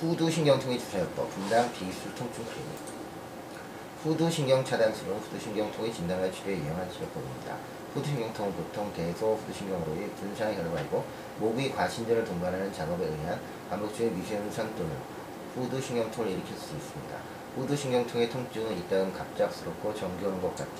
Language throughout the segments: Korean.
후두신경통의 주사요법, 분당 비술 통증 클리닉. 후두신경 차단술은 후두신경통의 진단과 치료에 이용한 치료법입니다. 후두신경통은 보통 대소 후두신경으로의 분산의 결과이고 목의 과신전을 동반하는 작업에 의한 반복적인 미세현상 또는 후두신경통을 일으킬 수 있습니다. 후두신경통의 통증은 이따금 갑작스럽고 정겨운 것 같은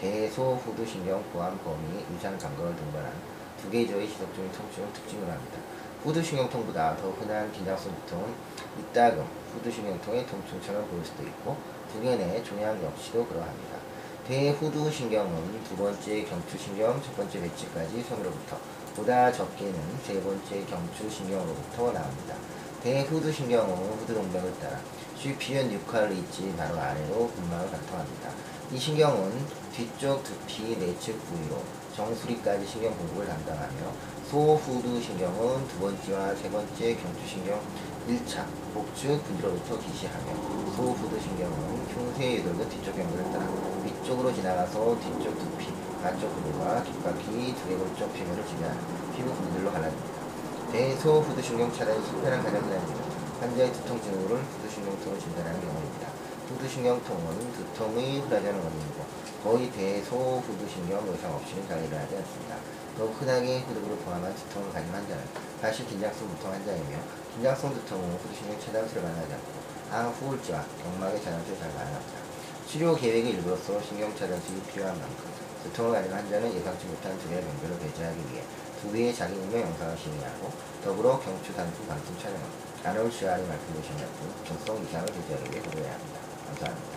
대소 후두신경 보완 범위 이상 감각을 동반한 두 개조의 지속적인 통증을 특징으로 합니다. 후두신경통보다 더 흔한 긴장성 두통은 이따금 후두신경통의 통증처럼 보일 수도 있고 두개내 종양 역시도 그러합니다. 대후두신경은 두 번째 경추신경, 첫 번째 배치까지 손으로부터 보다 적게는 세 번째 경추신경으로부터 나옵니다. 대후두신경은 후두동맥을 따라 슈피연 뉴칼을 잇지 바로 아래로 근막을 관통합니다. 이 신경은 뒤쪽 두피 내측 부위로 정수리까지 신경 공급을 담당하며 소후두 신경은 두 번째와 세 번째 경추신경 1차 복축 분지로부터 기시하며 소후두 신경은 흉쇄 유돌근 뒤쪽 경부를 따라 위쪽으로 지나가서 뒤쪽 두피, 안쪽 부분과 귓바퀴 두개골 쪽 피부를 지배하는 피부 분들로 갈라집니다. 대소후두 신경 차단이 실패한 흔한 이유는 환자의 두통 증후를 후두신경통을 진단하는 경우입니다. 후두신경통은 두통의 후라자는 원인이고 거의 대소후두신경 외상 없이는 잘 일어나지 않습니다. 더욱 흔하게 후두부를 포함한 두통을 가진 환자는 사실 긴장성 두통 환자이며 긴장성 두통은 후두신경 차단술을 만나지 않고 항 후울지와 경막의 차단술을 잘 만납니다. 치료 계획의 일부로서 신경 차단술이 필요한 만큼 두통을 가진 환자는 예상치 못한 두 개의 병변을 배제하기 위해 두 개의 자기인명 영상을 심의하고 더불어 경추 단수 방침 촬영, 간헐 치아를 말씀드리신 같은 중성 이상을 제지하기 위해 고려해야 합니다. 감사합니다.